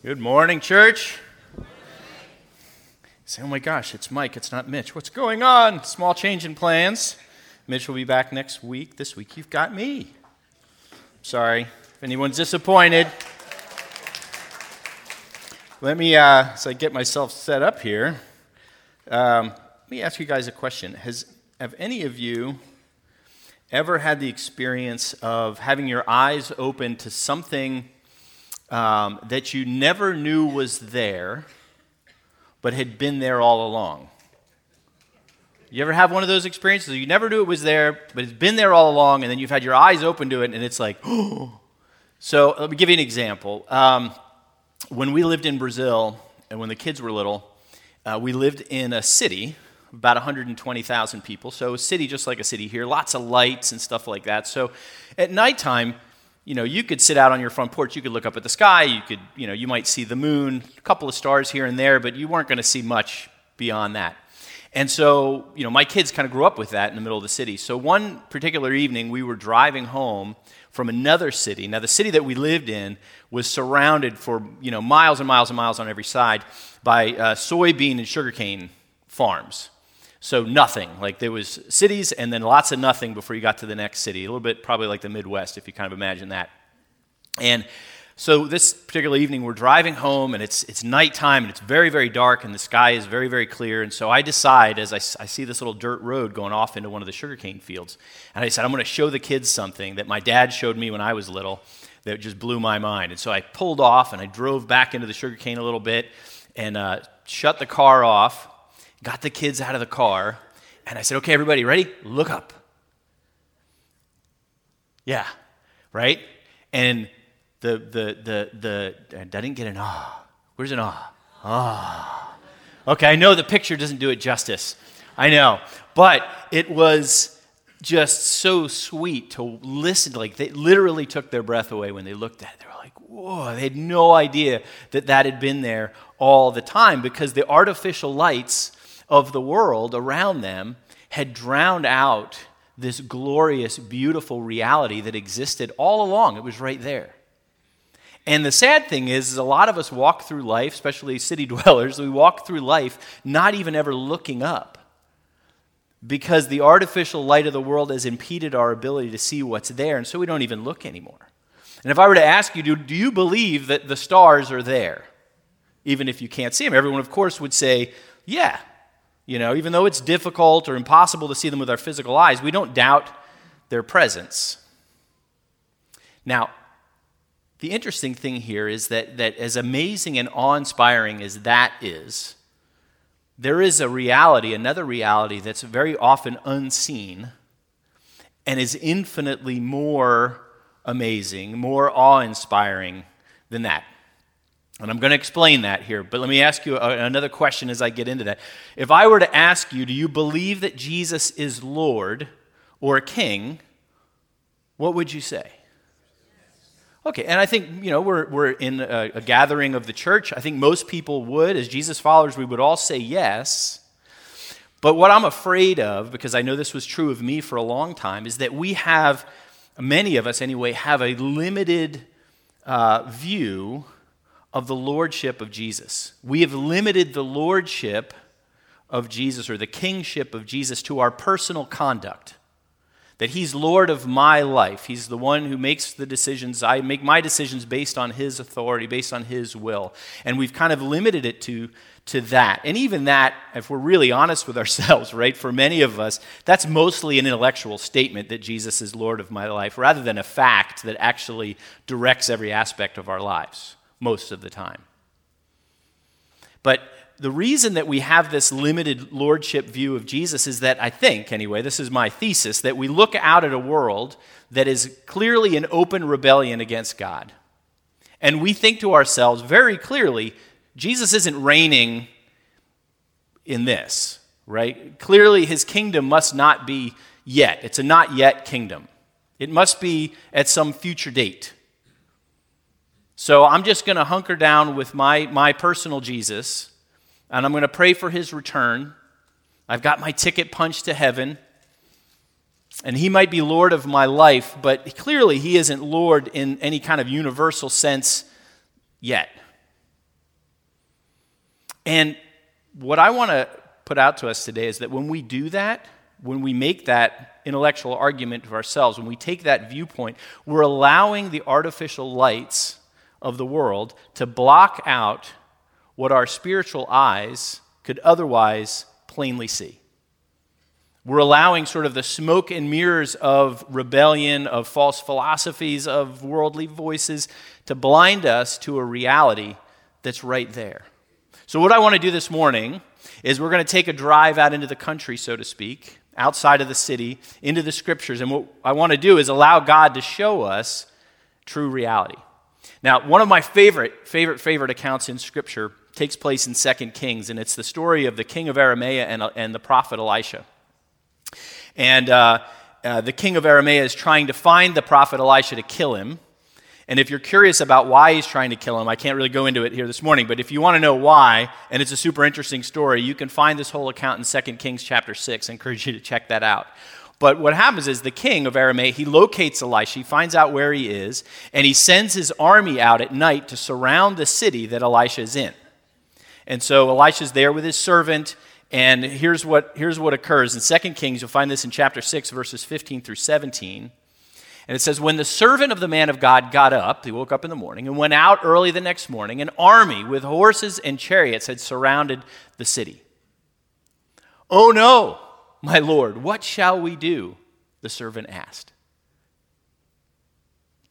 Good morning, church. Say, oh my gosh, it's Mike, it's not Mitch. What's going on? Small change in plans. Mitch will be back next week. This week, you've got me. Sorry if anyone's disappointed. Let me, uh, as I get myself set up here, um, let me ask you guys a question. Has, have any of you ever had the experience of having your eyes open to something um, that you never knew was there, but had been there all along? You ever have one of those experiences? You never knew it was there, but it's been there all along, and then you've had your eyes open to it, and it's like, oh. So let me give you an example. Um, when we lived in Brazil, and when the kids were little, uh, we lived in a city, about 120,000 people. So a city just like a city here, lots of lights and stuff like that. So at nighttime, you know, you could sit out on your front porch, you could look up at the sky, you could, you know, you might see the moon, a couple of stars here and there, but you weren't going to see much beyond that. And so, you know, my kids kind of grew up with that in the middle of the city. So one particular evening, we were driving home from another city. Now, the city that we lived in was surrounded for, you know, miles and miles and miles on every side by uh, soybean and sugarcane farms. So nothing. Like there was cities and then lots of nothing before you got to the next city. A little bit probably like the Midwest, if you kind of imagine that. And so this particular evening, we're driving home, and it's, it's nighttime, and it's very, very dark, and the sky is very, very clear. And so I decide, as I, I see this little dirt road going off into one of the sugarcane fields, and I said, I'm going to show the kids something that my dad showed me when I was little that just blew my mind. And so I pulled off, and I drove back into the sugarcane a little bit, and uh, shut the car off, got the kids out of the car, and I said, Okay, everybody, ready? Look up. Yeah, right? And the, the, the, the, I didn't get an ah. Where's an ah? Ah. Okay, I know the picture doesn't do it justice. I know. But it was just so sweet to listen. Like, they literally took their breath away when they looked at it. They were like, whoa. They had no idea that that had been there all the time because the artificial lights of the world around them had drowned out this glorious, beautiful reality that existed all along. It was right there. And the sad thing is, is a lot of us walk through life, especially city dwellers, we walk through life not even ever looking up because the artificial light of the world has impeded our ability to see what's there, and so we don't even look anymore. And if I were to ask you, do, do you believe that the stars are there, even if you can't see them? Everyone, of course, would say, yeah. You know, even though it's difficult or impossible to see them with our physical eyes, we don't doubt their presence. Now, the interesting thing here is that, that as amazing and awe inspiring as that is, there is a reality, another reality that's very often unseen and is infinitely more amazing, more awe inspiring than that. And I'm going to explain that here, but let me ask you another question as I get into that. If I were to ask you, do you believe that Jesus is Lord or King, what would you say? Okay, and I think, you know, we're, we're in a, a, gathering of the church. I think most people would. As Jesus followers, we would all say yes. But what I'm afraid of, because I know this was true of me for a long time, is that we have, many of us anyway, have a limited uh, view of the lordship of Jesus. We have limited the lordship of Jesus or the kingship of Jesus to our personal conduct that He's Lord of my life. He's the one who makes the decisions. I make my decisions based on His authority, based on His will. And we've kind of limited it to, to that. And even that, if we're really honest with ourselves, right, for many of us, that's mostly an intellectual statement that Jesus is Lord of my life, rather than a fact that actually directs every aspect of our lives most of the time. But the reason that we have this limited lordship view of Jesus is that I think, anyway, this is my thesis, that we look out at a world that is clearly an open rebellion against God. And we think to ourselves very clearly, Jesus isn't reigning in this, right? Clearly, his kingdom must not be yet. It's a not yet kingdom. It must be at some future date. So I'm just going to hunker down with my, my personal Jesus and I'm going to pray for his return. I've got my ticket punched to heaven. And he might be Lord of my life, but clearly he isn't Lord in any kind of universal sense yet. And what I want to put out to us today is that when we do that, when we make that intellectual argument of ourselves, when we take that viewpoint, we're allowing the artificial lights of the world to block out what our spiritual eyes could otherwise plainly see. We're allowing sort of the smoke and mirrors of rebellion, of false philosophies, of worldly voices to blind us to a reality that's right there. So, what I want to do this morning is we're going to take a drive out into the country, so to speak, outside of the city, into the scriptures. And what I want to do is allow God to show us true reality. Now, one of my favorite, favorite, favorite accounts in scripture takes place in 2 Kings, and it's the story of the king of Aramea and, and the prophet Elisha. And uh, uh, the king of Aramea is trying to find the prophet Elisha to kill him. And if you're curious about why he's trying to kill him, I can't really go into it here this morning, but if you want to know why, and it's a super interesting story, you can find this whole account in 2 Kings chapter 6. I encourage you to check that out. But what happens is the king of Aramea, he locates Elisha, he finds out where he is, and he sends his army out at night to surround the city that Elisha is in. And so Elisha's there with his servant, and here's what, here's what occurs. In 2 Kings, you'll find this in chapter 6, verses 15 through 17. And it says, When the servant of the man of God got up, he woke up in the morning, and went out early the next morning, an army with horses and chariots had surrounded the city. Oh no, my Lord, what shall we do? The servant asked.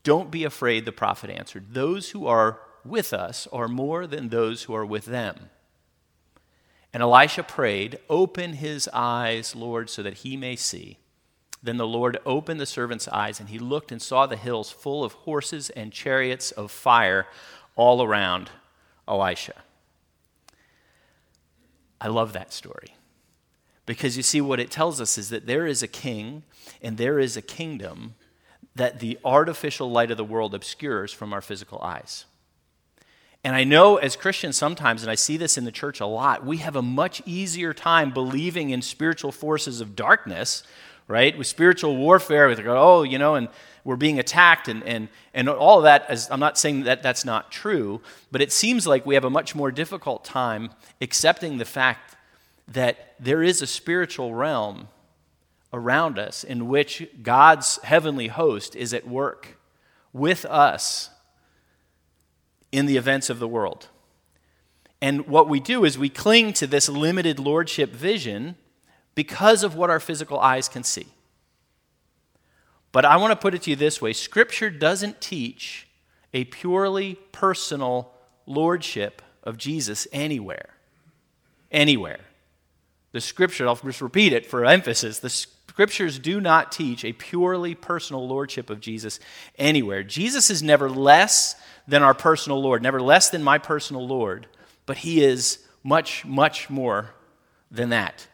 Don't be afraid, the prophet answered. Those who are with us are more than those who are with them. And Elisha prayed, Open his eyes, Lord, so that he may see. Then the Lord opened the servant's eyes, and he looked and saw the hills full of horses and chariots of fire all around Elisha. I love that story. Because you see, what it tells us is that there is a king and there is a kingdom that the artificial light of the world obscures from our physical eyes. And I know as Christians sometimes, and I see this in the church a lot, we have a much easier time believing in spiritual forces of darkness, right? With spiritual warfare, with, oh, you know, and we're being attacked and, and, and all of that. As, I'm not saying that that's not true, but it seems like we have a much more difficult time accepting the fact that there is a spiritual realm around us in which God's heavenly host is at work with us in the events of the world. And what we do is we cling to this limited lordship vision because of what our physical eyes can see. But I want to put it to you this way Scripture doesn't teach a purely personal lordship of Jesus anywhere. Anywhere. The Scripture, I'll just repeat it for emphasis, the Scriptures do not teach a purely personal lordship of Jesus anywhere. Jesus is never less than our personal Lord, never less than my personal Lord, but He is much, much more than that.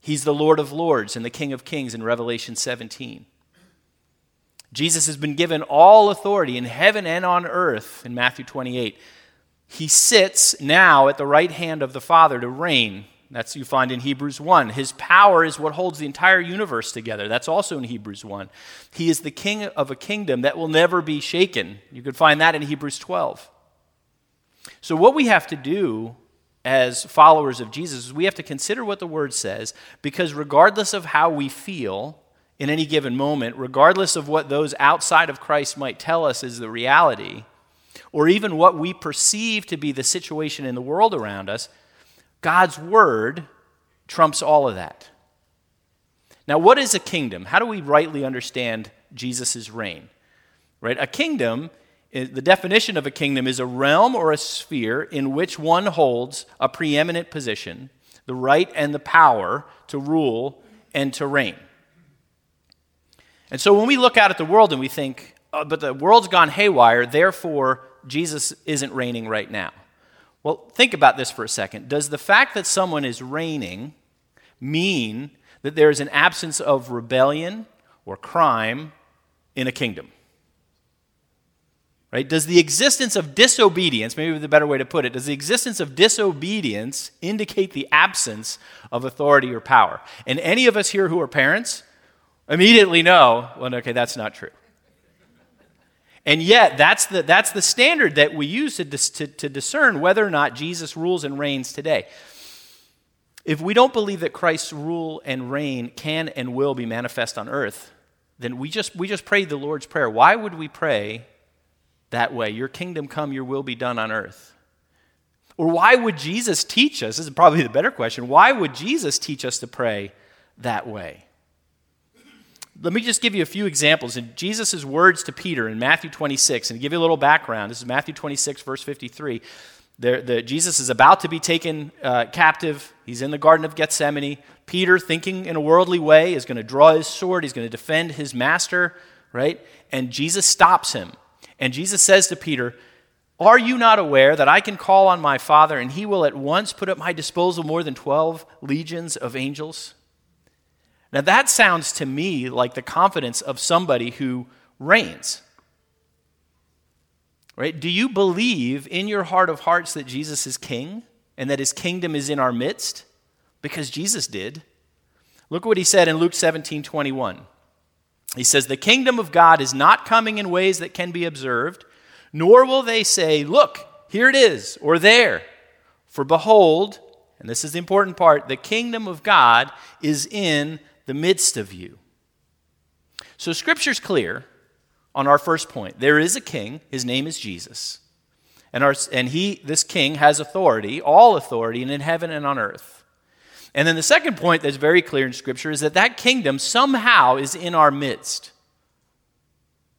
He's the Lord of Lords and the King of Kings in Revelation 17. Jesus has been given all authority in heaven and on earth in Matthew 28. He sits now at the right hand of the Father to reign that's you find in Hebrews 1. His power is what holds the entire universe together. That's also in Hebrews 1. He is the king of a kingdom that will never be shaken. You could find that in Hebrews 12. So, what we have to do as followers of Jesus is we have to consider what the word says because, regardless of how we feel in any given moment, regardless of what those outside of Christ might tell us is the reality, or even what we perceive to be the situation in the world around us, God's word trumps all of that. Now, what is a kingdom? How do we rightly understand Jesus' reign? Right? A kingdom, the definition of a kingdom is a realm or a sphere in which one holds a preeminent position, the right and the power to rule and to reign. And so when we look out at the world and we think, oh, but the world's gone haywire, therefore Jesus isn't reigning right now. Well, think about this for a second. Does the fact that someone is reigning mean that there is an absence of rebellion or crime in a kingdom? Right? Does the existence of disobedience, maybe the better way to put it, does the existence of disobedience indicate the absence of authority or power? And any of us here who are parents immediately know, well, okay, that's not true. And yet, that's the, that's the standard that we use to, to, to discern whether or not Jesus rules and reigns today. If we don't believe that Christ's rule and reign can and will be manifest on earth, then we just, we just prayed the Lord's Prayer. Why would we pray that way? Your kingdom come, your will be done on earth. Or why would Jesus teach us? This is probably the better question. Why would Jesus teach us to pray that way? Let me just give you a few examples. In Jesus' words to Peter in Matthew 26, and give you a little background. This is Matthew 26, verse 53. There, the, Jesus is about to be taken uh, captive. He's in the Garden of Gethsemane. Peter, thinking in a worldly way, is going to draw his sword. He's going to defend his master, right? And Jesus stops him. And Jesus says to Peter, Are you not aware that I can call on my Father and he will at once put at my disposal more than 12 legions of angels? Now, that sounds to me like the confidence of somebody who reigns. Right? Do you believe in your heart of hearts that Jesus is king and that his kingdom is in our midst? Because Jesus did. Look what he said in Luke 17 21. He says, The kingdom of God is not coming in ways that can be observed, nor will they say, Look, here it is, or there. For behold, and this is the important part, the kingdom of God is in the midst of you. So, Scripture's clear on our first point. There is a king, his name is Jesus. And, our, and he, this king, has authority, all authority, and in heaven and on earth. And then the second point that's very clear in Scripture is that that kingdom somehow is in our midst.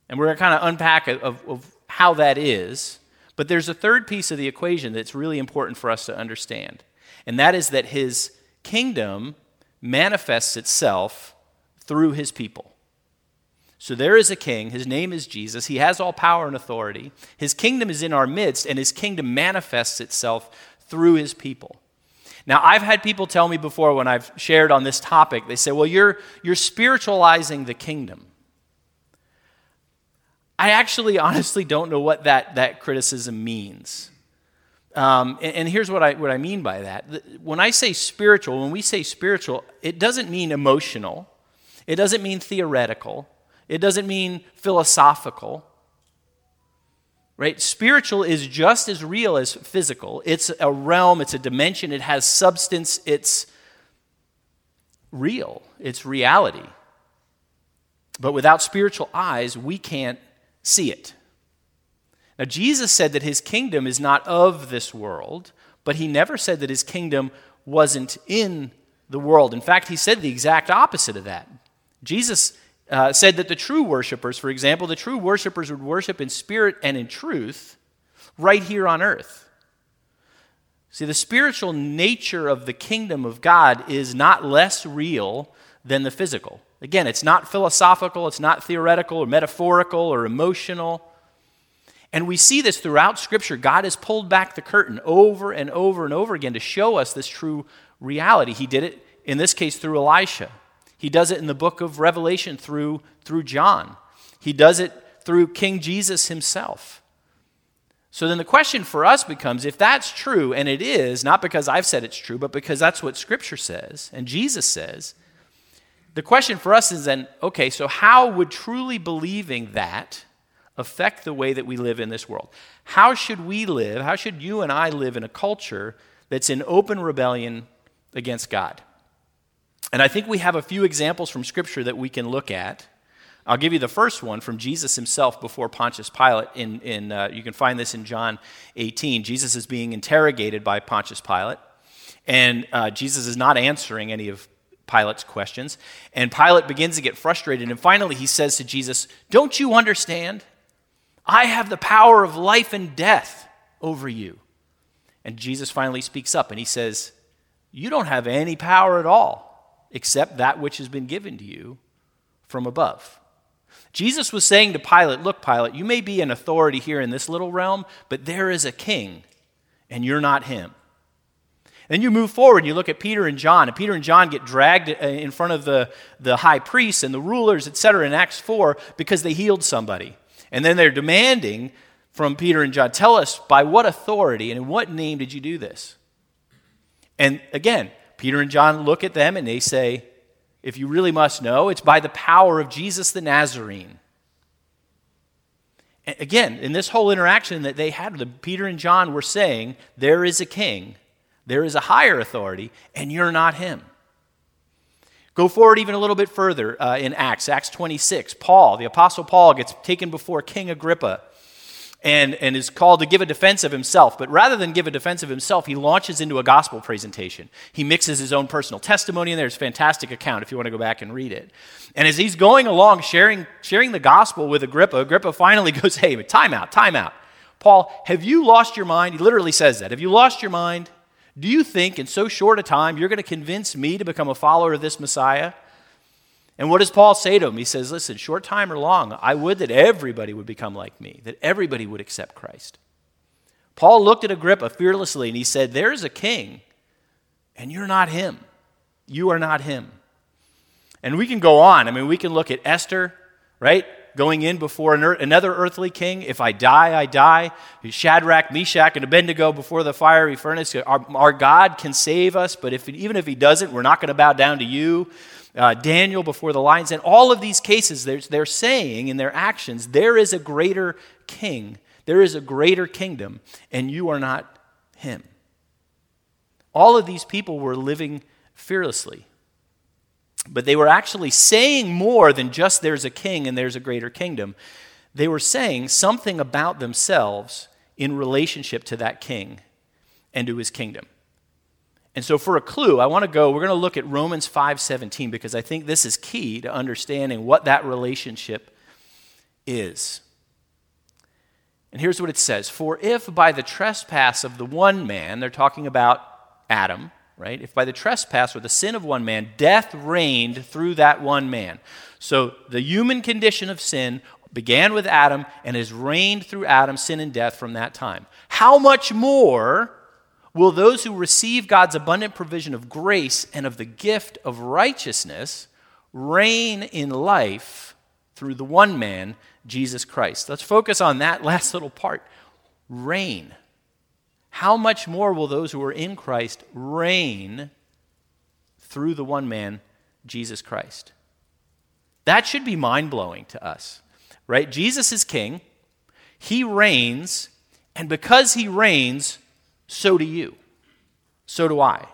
And we're going to kind of unpack of, of how that is. But there's a third piece of the equation that's really important for us to understand. And that is that his kingdom manifests itself through his people. So there is a king. His name is Jesus. He has all power and authority. His kingdom is in our midst, and his kingdom manifests itself through his people. Now, I've had people tell me before when I've shared on this topic, they say, well, you're, you're spiritualizing the kingdom. I actually honestly don't know what that, that criticism means. Um, and, and, here's what I, what I mean by that. When I say spiritual, when we say spiritual, it doesn't mean emotional, it doesn't mean theoretical, it doesn't mean philosophical. Right? Spiritual is just as real as physical. It's a realm, it's a dimension, it has substance, it's real, it's reality. But without spiritual eyes, we can't see it. Now, Jesus said that his kingdom is not of this world, but he never said that his kingdom wasn't in the world. In fact, he said the exact opposite of that. Jesus uh, said that the true worshipers, for example, the true worshipers would worship in spirit and in truth right here on earth. See, the spiritual nature of the kingdom of God is not less real than the physical. Again, it's not philosophical, it's not theoretical or metaphorical or emotional. And we see this throughout Scripture. God has pulled back the curtain over and over and over again to show us this true reality. He did it, in this case, through Elisha. He does it in the book of Revelation through, through John. He does it through King Jesus himself. So then the question for us becomes if that's true, and it is, not because I've said it's true, but because that's what Scripture says and Jesus says, the question for us is then okay, so how would truly believing that affect the way that we live in this world. How should we live? How should you and I live in a culture that's in open rebellion against God? And I think we have a few examples from Scripture that we can look at. I'll give you the first one from Jesus himself before Pontius Pilate. In, in, uh, you can find this in John 18. Jesus is being interrogated by Pontius Pilate, and uh, Jesus is not answering any of Pilate's questions. And Pilate begins to get frustrated, and finally he says to Jesus, Don't you understand? I have the power of life and death over you. And Jesus finally speaks up and he says, You don't have any power at all except that which has been given to you from above. Jesus was saying to Pilate, Look, Pilate, you may be an authority here in this little realm, but there is a king, and you're not him. Then you move forward and you look at Peter and John, and Peter and John get dragged uh, in front of the, the high priests and the rulers, etc., in Acts 4 because they healed somebody. And then they're demanding from Peter and John, tell us by what authority and in what name did you do this? And again, Peter and John look at them and they say, if you really must know, it's by the power of Jesus the Nazarene. And again, in this whole interaction that they had, the Peter and John were saying, there is a king, there is a higher authority, and you're not him. Go forward even a little bit further uh, in Acts, Acts 26. Paul, the Apostle Paul, gets taken before King Agrippa and, and is called to give a defense of himself. But rather than give a defense of himself, he launches into a gospel presentation. He mixes his own personal testimony in there. It's a fantastic account if you want to go back and read it. And as he's going along sharing, sharing the gospel with Agrippa, Agrippa finally goes, Hey, time out, time out. Paul, have you lost your mind? He literally says that. Have you lost your mind? Do you think in so short a time you're going to convince me to become a follower of this Messiah? And what does Paul say to him? He says, Listen, short time or long, I would that everybody would become like me, that everybody would accept Christ. Paul looked at Agrippa fearlessly and he said, There's a king, and you're not him. You are not him. And we can go on. I mean, we can look at Esther, right? Going in before another earthly king. If I die, I die. Shadrach, Meshach, and Abednego before the fiery furnace. Our, our God can save us, but if, even if he doesn't, we're not going to bow down to you. Uh, Daniel before the lions. And all of these cases, they're saying in their actions, there is a greater king, there is a greater kingdom, and you are not him. All of these people were living fearlessly. But they were actually saying more than just there's a king and there's a greater kingdom. They were saying something about themselves in relationship to that king and to his kingdom. And so for a clue, I want to go, we're going to look at Romans 5:17 because I think this is key to understanding what that relationship is. And here's what it says, "For if by the trespass of the one man, they're talking about Adam, right? If by the trespass or the sin of one man, death reigned through that one man. So the human condition of sin began with Adam and has reigned through Adam, sin and death from that time. How much more will those who receive God's abundant provision of grace and of the gift of righteousness reign in life through the one man, Jesus Christ? Let's focus on that last little part. Reign how much more will those who are in Christ reign through the one man, Jesus Christ? That should be mind blowing to us, right? Jesus is king, he reigns, and because he reigns, so do you. So do I.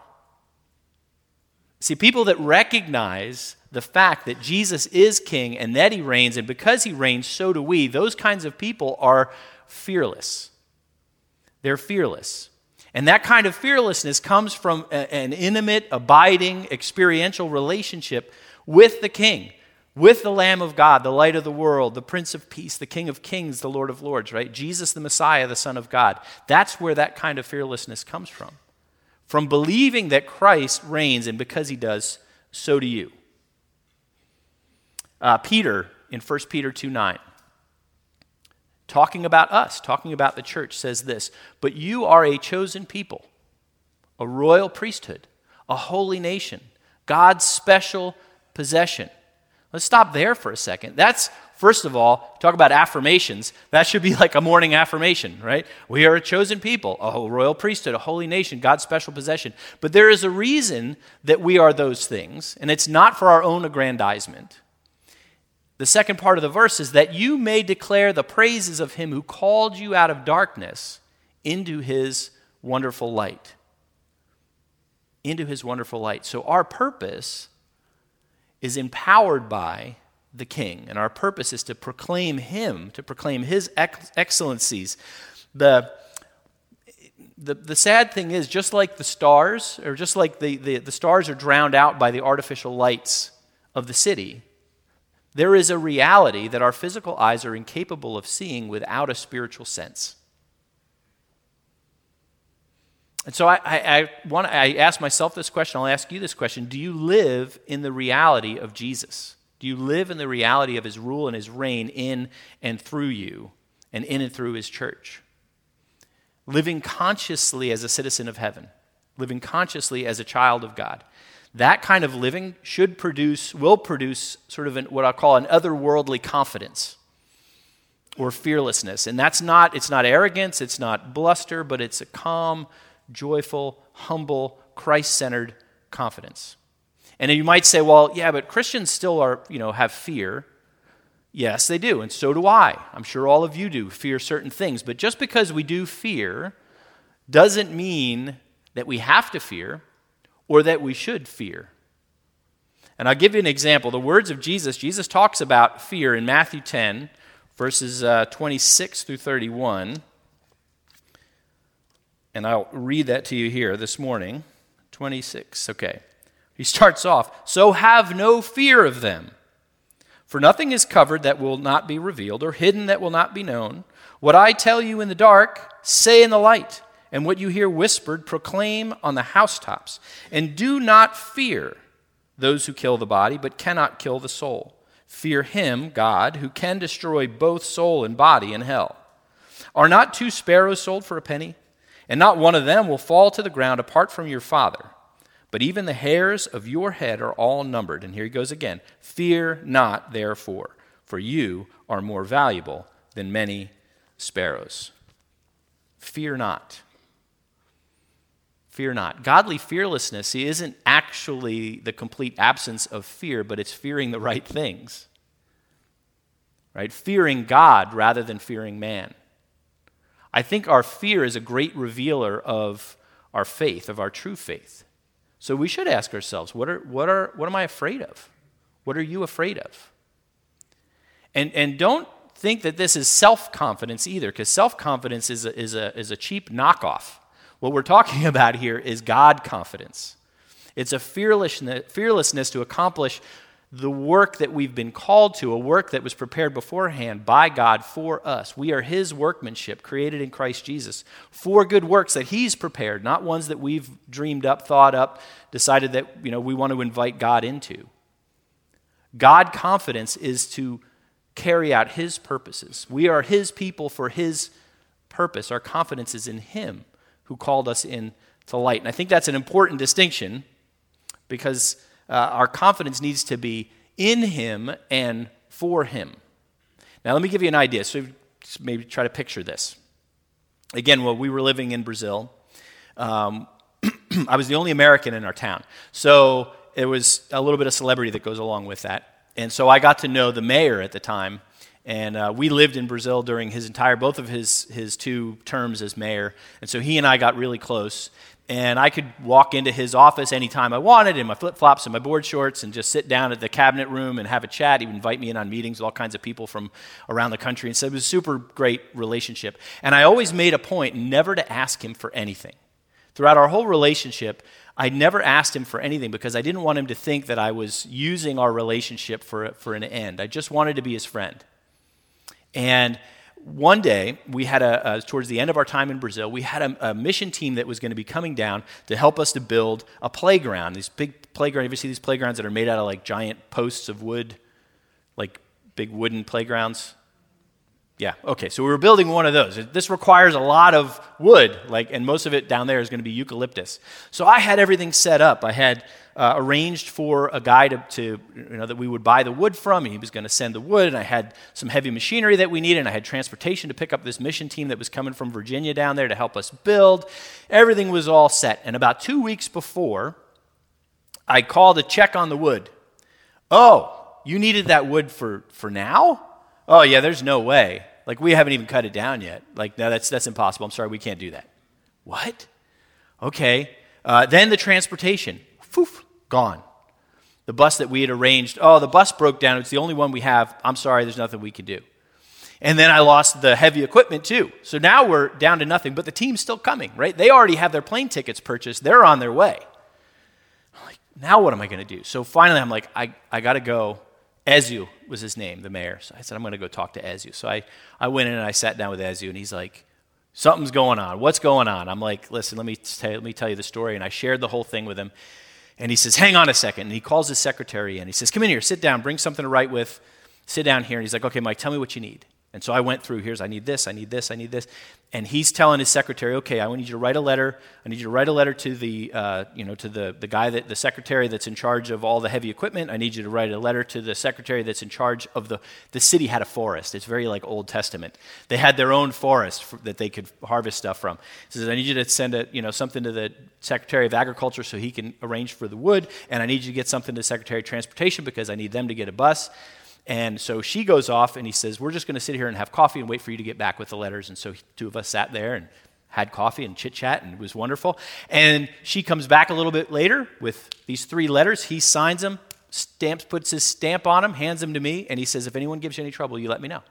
See, people that recognize the fact that Jesus is king and that he reigns, and because he reigns, so do we, those kinds of people are fearless. They're fearless. And that kind of fearlessness comes from an intimate, abiding, experiential relationship with the King, with the Lamb of God, the light of the world, the Prince of Peace, the King of Kings, the Lord of Lords, right? Jesus the Messiah, the Son of God. That's where that kind of fearlessness comes from. From believing that Christ reigns, and because he does, so do you. Uh, Peter in 1 Peter 2 9 talking about us, talking about the church, says this But you are a chosen people, a royal priesthood, a holy nation, God's special possession. Let's stop there for a second. That's, first of all, talk about affirmations. That should be like a morning affirmation, right? We are a chosen people, a royal priesthood, a holy nation, God's special possession. But there is a reason that we are those things, and it's not for our own aggrandizement. The second part of the verse is that you may declare the praises of him who called you out of darkness into his wonderful light. Into his wonderful light. So our purpose is empowered by the king, and our purpose is to proclaim him, to proclaim his ex- excellencies. The, the, the sad thing is, just like the stars, or just like the, the, the stars are drowned out by the artificial lights of the city, there is a reality that our physical eyes are incapable of seeing without a spiritual sense. And so I, I, I, want, I ask myself this question, I'll ask you this question Do you live in the reality of Jesus? Do you live in the reality of his rule and his reign in and through you and in and through his church? Living consciously as a citizen of heaven, living consciously as a child of God that kind of living should produce, will produce sort of an, what I call an otherworldly confidence or fearlessness. And that's not, it's not arrogance, it's not bluster, but it's a calm, joyful, humble, Christ centered confidence. And you might say, well, yeah, but Christians still are, you know, have fear. Yes, they do, and so do I. I'm sure all of you do fear certain things. But just because we do fear doesn't mean that we have to fear or that we should fear. And I'll give you an example. The words of Jesus, Jesus talks about fear in Matthew 10, verses uh, 26 through 31. And I'll read that to you here this morning. 26, okay. He starts off So have no fear of them. For nothing is covered that will not be revealed, or hidden that will not be known. What I tell you in the dark, say in the light, and what you hear whispered, proclaim on the housetops. And do not fear those who kill the body, but cannot kill the soul. Fear him, God, who can destroy both soul and body in hell. Are not two sparrows sold for a penny? And not one of them will fall to the ground apart from your Father. But even the hairs of your head are all numbered. And here he goes again Fear not, therefore, for you are more valuable than many sparrows. Fear not. Fear not. Godly fearlessness isn't actually the complete absence of fear, but it's fearing the right things. Right? Fearing God rather than fearing man. I think our fear is a great revealer of our faith, of our true faith. So we should ask ourselves, what, are, what, are, what am I afraid of? What are you afraid of? And, and don't think that this is self confidence either, because self confidence is a, is, a, is a cheap knockoff. What we're talking about here is God confidence. It's a fearlessness, fearlessness to accomplish the work that we've been called to, a work that was prepared beforehand by God for us. We are His workmanship, created in Christ Jesus, for good works that He's prepared, not ones that we've dreamed up, thought up, decided that you know, we want to invite God into. God confidence is to carry out His purposes. We are His people for His purpose. Our confidence is in Him who called us in to light. And I think that's an important distinction because uh, our confidence needs to be in Him and for Him. Now, let me give you an idea. So, maybe try to picture this. Again, while we were living in Brazil, um, I was the only American in our town. So, it was a little bit of celebrity that goes along with that. And so, I got to know the mayor at the time. And uh, we lived in Brazil during his entire, both of his, his two terms as mayor. And so he and I got really close and I could walk into his office anytime I wanted in my flip flops and my board shorts and just sit down at the cabinet room and have a chat. He would invite me in on meetings with all kinds of people from around the country. And so it was a super great relationship. And I always made a point never to ask him for anything. Throughout our whole relationship, I never asked him for anything because I didn't want him to think that I was using our relationship for, for an end. I just wanted to be his friend. And one day we had a, a, towards the end of our time in brazil we had a, a, mission team that was going to be coming down to help us to build a playground these big playgrounds you ever see these playgrounds that are made out of like giant posts of wood? Like big wooden playgrounds? Yeah okay so we were building one of those. This requires a lot of wood like and most of it down there is going to be eucalyptus. So i had everything set up. I had uh, arranged for a guy to, to, you know, that we would buy the wood from. He was going to send the wood, and I had some heavy machinery that we needed, and I had transportation to pick up this mission team that was coming from Virginia down there to help us build. Everything was all set. And about two weeks before, I called to check on the wood. Oh, you needed that wood for, for now? Oh, yeah, there's no way. Like, we haven't even cut it down yet. Like, no, that's, that's impossible. I'm sorry, we can't do that. What? Okay. Uh, then the transportation. Poof, gone. The bus that we had arranged, oh, the bus broke down. It's the only one we have. I'm sorry, there's nothing we can do. And then I lost the heavy equipment too. So now we're down to nothing, but the team's still coming, right? They already have their plane tickets purchased, they're on their way. like, now what am I going to do? So finally, I'm like, I, I got to go. Ezu was his name, the mayor. So I said, I'm going to go talk to Ezu. So I, I went in and I sat down with Ezu, and he's like, Something's going on. What's going on? I'm like, Listen, let me, tell, let me tell you the story. And I shared the whole thing with him. And he says, Hang on a second. And he calls his secretary in. He says, Come in here, sit down, bring something to write with, sit down here. And he's like, Okay, Mike, tell me what you need. And so I went through here's, I need this, I need this, I need this. And he's telling his secretary, okay, I need you to write a letter. I need you to write a letter to the, uh, you know, to the, the guy, that, the secretary that's in charge of all the heavy equipment. I need you to write a letter to the secretary that's in charge of the, the city had a forest. It's very like Old Testament. They had their own forest for, that they could harvest stuff from. He says, I need you to send a, you know, something to the secretary of agriculture so he can arrange for the wood. And I need you to get something to the secretary of transportation because I need them to get a bus And so she goes off, and he says, We're just going to sit here and have coffee and wait for you to get back with the letters. And so two of us sat there and had coffee and chit chat, and it was wonderful. And she comes back a little bit later with these three letters. He signs them, stamps, puts his stamp on them, hands them to me, and he says, If anyone gives you any trouble, you let me know.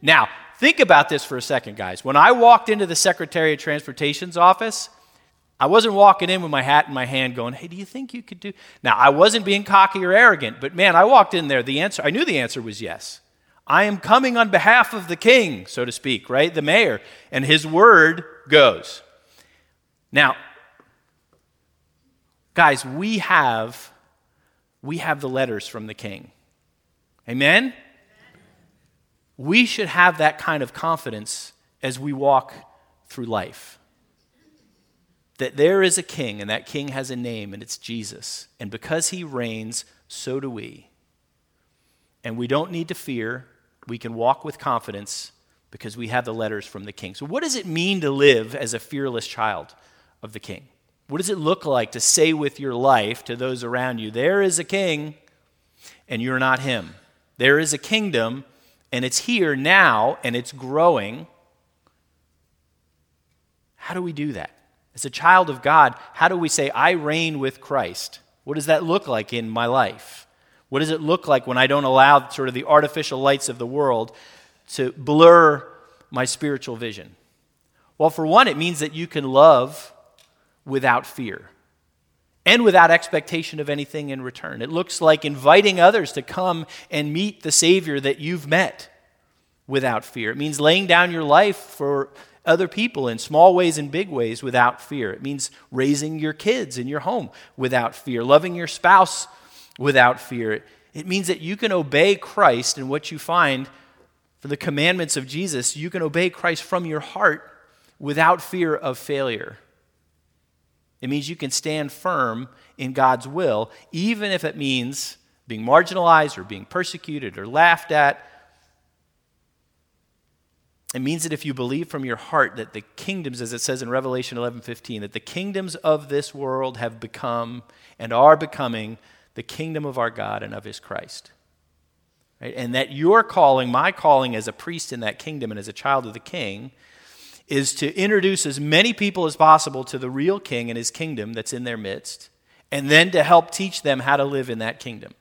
Now, think about this for a second, guys. When I walked into the Secretary of Transportation's office, I wasn't walking in with my hat in my hand going, Hey, do you think you could do? Now, I wasn't being cocky or arrogant, but man, I walked in there. The answer, I knew the answer was yes. I am coming on behalf of the king, so to speak, right? The mayor. And his word goes. Now, guys, we have we have the letters from the king. Amen? We should have that kind of confidence as we walk through life. That there is a king, and that king has a name, and it's Jesus. And because he reigns, so do we. And we don't need to fear we can walk with confidence because we have the letters from the king. So, what does it mean to live as a fearless child of the king? What does it look like to say with your life to those around you, There is a king, and you're not him? There is a kingdom, and it's here now, and it's growing. How do we do that? As a child of God, how do we say, I reign with Christ? What does that look like in my life? What does it look like when I don't allow sort of the artificial lights of the world to blur my spiritual vision? Well, for one, it means that you can love without fear and without expectation of anything in return. It looks like inviting others to come and meet the Savior that you've met without fear. It means laying down your life for other people in small ways and big ways without fear. It means raising your kids in your home without fear, loving your spouse without fear. It means that you can obey Christ and what you find for the commandments of Jesus, you can obey Christ from your heart without fear of failure. It means you can stand firm in God's will, even if it means being marginalized or being persecuted or laughed at. It means that if you believe from your heart that the kingdoms, as it says in Revelation 11 15, that the kingdoms of this world have become and are becoming the kingdom of our God and of his Christ. Right? And that your calling, my calling as a priest in that kingdom and as a child of the king, is to introduce as many people as possible to the real king and his kingdom that's in their midst, and then to help teach them how to live in that kingdom.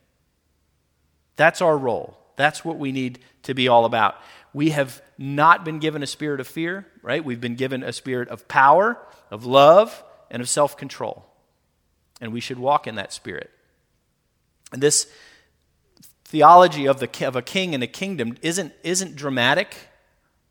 That's our role. That's what we need to be all about. We have not been given a spirit of fear, right? We've been given a spirit of power, of love, and of self control. And we should walk in that spirit. And this theology of, the, of a king and a kingdom isn't, isn't dramatic.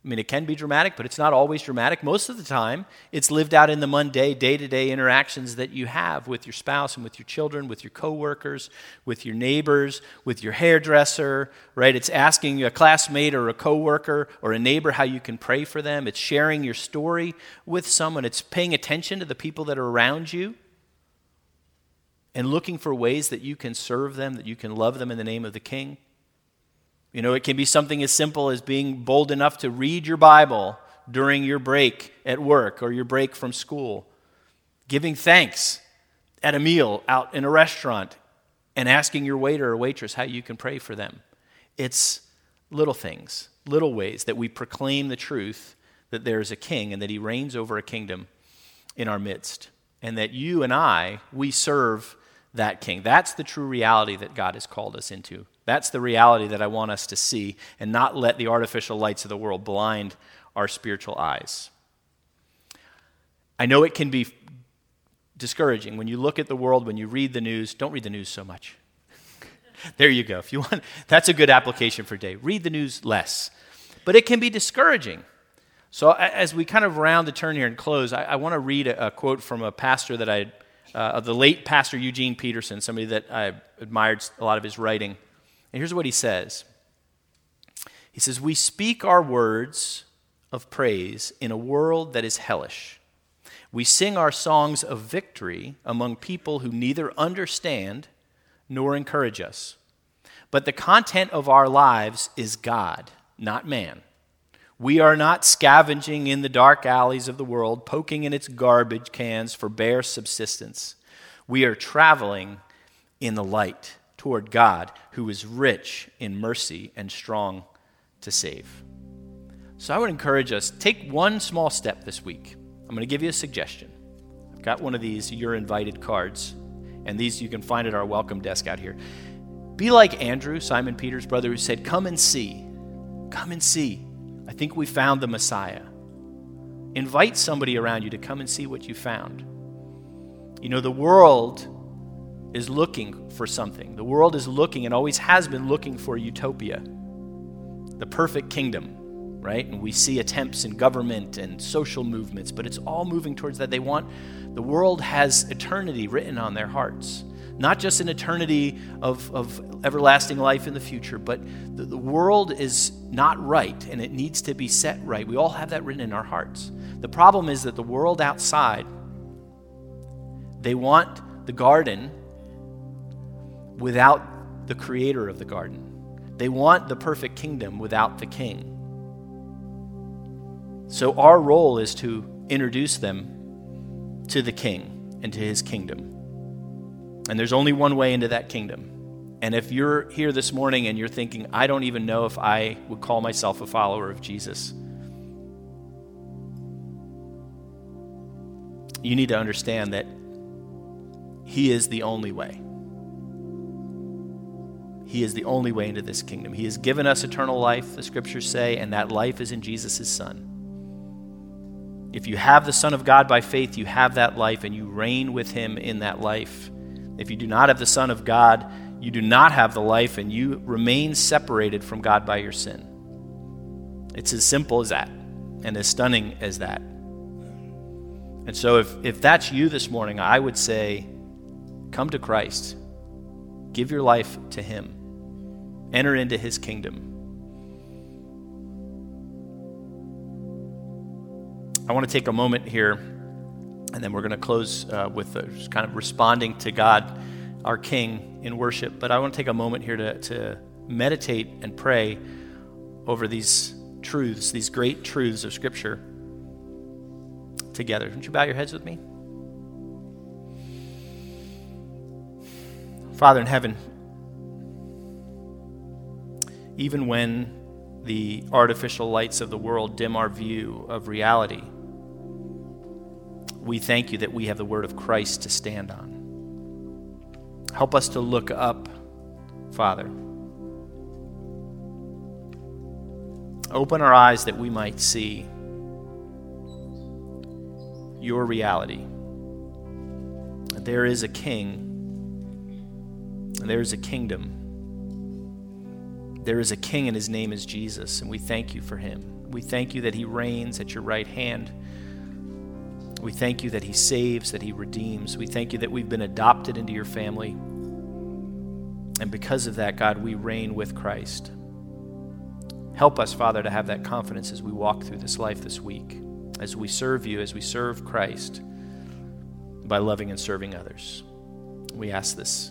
I mean, it can be dramatic, but it's not always dramatic. Most of the time, it's lived out in the mundane, day to day interactions that you have with your spouse and with your children, with your coworkers, with your neighbors, with your hairdresser, right? It's asking a classmate or a coworker or a neighbor how you can pray for them. It's sharing your story with someone. It's paying attention to the people that are around you and looking for ways that you can serve them, that you can love them in the name of the King. You know, it can be something as simple as being bold enough to read your Bible during your break at work or your break from school, giving thanks at a meal out in a restaurant, and asking your waiter or waitress how you can pray for them. It's little things, little ways that we proclaim the truth that there is a king and that he reigns over a kingdom in our midst, and that you and I, we serve that king. That's the true reality that God has called us into. That's the reality that I want us to see and not let the artificial lights of the world blind our spiritual eyes. I know it can be discouraging when you look at the world, when you read the news. Don't read the news so much. there you go. If you want, that's a good application for today. Read the news less. But it can be discouraging. So, as we kind of round the turn here and close, I, I want to read a, a, quote from a pastor that I uh, of the late pastor Eugene Peterson, somebody that I admired a lot of his writing. And here's what he says He says, We speak our words of praise in a world that is hellish. We sing our songs of victory among people who neither understand nor encourage us. But the content of our lives is God, not man. We are not scavenging in the dark alleys of the world, poking in its garbage cans for bare subsistence. We are traveling in the light toward God, who is rich in mercy and strong to save. So I would encourage us take one small step this week. I'm going to give you a suggestion. I've got one of these you're invited cards, and these you can find at our welcome desk out here. Be like Andrew, Simon Peter's brother, who said, Come and see. Come and see. I think we found the Messiah. Invite somebody around you to come and see what you found. You know, the world is looking for something. The world is looking and always has been looking for utopia, the perfect kingdom, right? And we see attempts in government and social movements, but it's all moving towards that. They want, the world has eternity written on their hearts. Not just an eternity of, of everlasting life in the future, but the, the world is not right and it needs to be set right. We all have that written in our hearts. The problem is that the world outside, they want the garden without the creator of the garden. They want the perfect kingdom without the king. So our role is to introduce them to the king and to his kingdom. And there's only one way into that kingdom. And if you're here this morning and you're thinking, I don't even know if I would call myself a follower of Jesus, you need to understand that He is the only way. He is the only way into this kingdom. He has given us eternal life, the scriptures say, and that life is in Jesus' Son. If you have the Son of God by faith, you have that life and you reign with Him in that life. If you do not have the Son of God, you do not have the life and you remain separated from God by your sin. It's as simple as that and as stunning as that. And so, if, if that's you this morning, I would say, come to Christ. Give your life to Him. Enter into His kingdom. I want to take a moment here, and then we're going to close uh, with just kind of responding to God, our King, in worship. But I want to take a moment here to, to meditate and pray over these truths, these great truths of Scripture together. Would you bow your heads with me? Father in heaven, even when the artificial lights of the world dim our view of reality, we thank you that we have the word of Christ to stand on. Help us to look up, Father. Open our eyes that we might see your reality. There is a king, and there is a kingdom. There is a king, and his name is Jesus, and we thank you for him. We thank you that he reigns at your right hand. We thank you that he saves, that he redeems. We thank you that we've been adopted into your family. And because of that, God, we reign with Christ. Help us, Father, to have that confidence as we walk through this life this week as we serve you, as we serve Christ by loving and serving others. We ask this